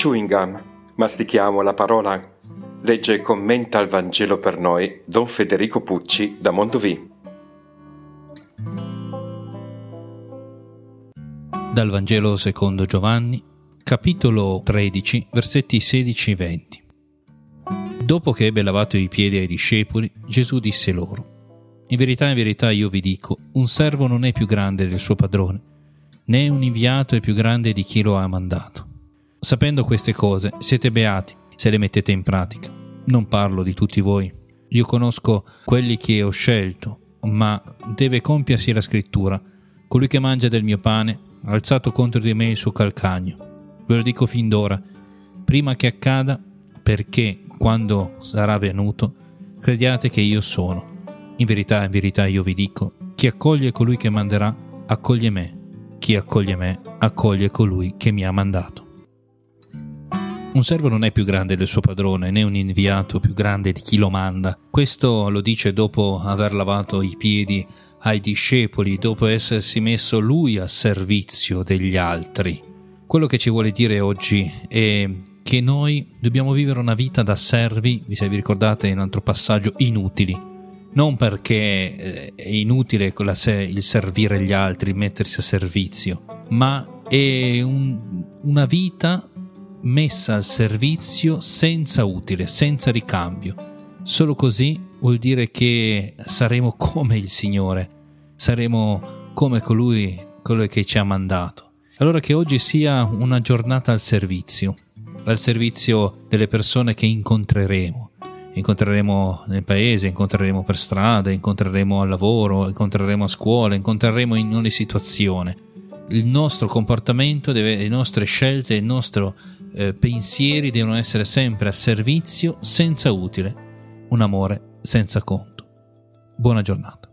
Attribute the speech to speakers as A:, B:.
A: Chewing gum. Mastichiamo la parola. Legge e commenta il Vangelo per noi Don Federico Pucci da Mondovì.
B: Dal Vangelo secondo Giovanni, capitolo 13, versetti 16 e 20. Dopo che ebbe lavato i piedi ai discepoli, Gesù disse loro, In verità, in verità io vi dico, un servo non è più grande del suo padrone, né un inviato è più grande di chi lo ha mandato. Sapendo queste cose, siete beati se le mettete in pratica. Non parlo di tutti voi. Io conosco quelli che ho scelto, ma deve compiersi la scrittura. Colui che mangia del mio pane ha alzato contro di me il suo calcagno. Ve lo dico fin d'ora, prima che accada, perché quando sarà venuto, crediate che io sono. In verità, in verità io vi dico, chi accoglie colui che manderà, accoglie me. Chi accoglie me, accoglie colui che mi ha mandato. Un servo non è più grande del suo padrone, né un inviato più grande di chi lo manda. Questo lo dice dopo aver lavato i piedi ai discepoli, dopo essersi messo lui a servizio degli altri. Quello che ci vuole dire oggi è che noi dobbiamo vivere una vita da servi, se vi ricordate in un altro passaggio, inutili. Non perché eh, è inutile il servire gli altri, mettersi a servizio, ma è un, una vita messa al servizio senza utile, senza ricambio. Solo così vuol dire che saremo come il Signore, saremo come colui, colui che ci ha mandato. Allora che oggi sia una giornata al servizio, al servizio delle persone che incontreremo. Incontreremo nel paese, incontreremo per strada, incontreremo al lavoro, incontreremo a scuola, incontreremo in ogni situazione. Il nostro comportamento, deve, le nostre scelte, il nostro eh, pensieri devono essere sempre a servizio senza utile, un amore senza conto. Buona giornata.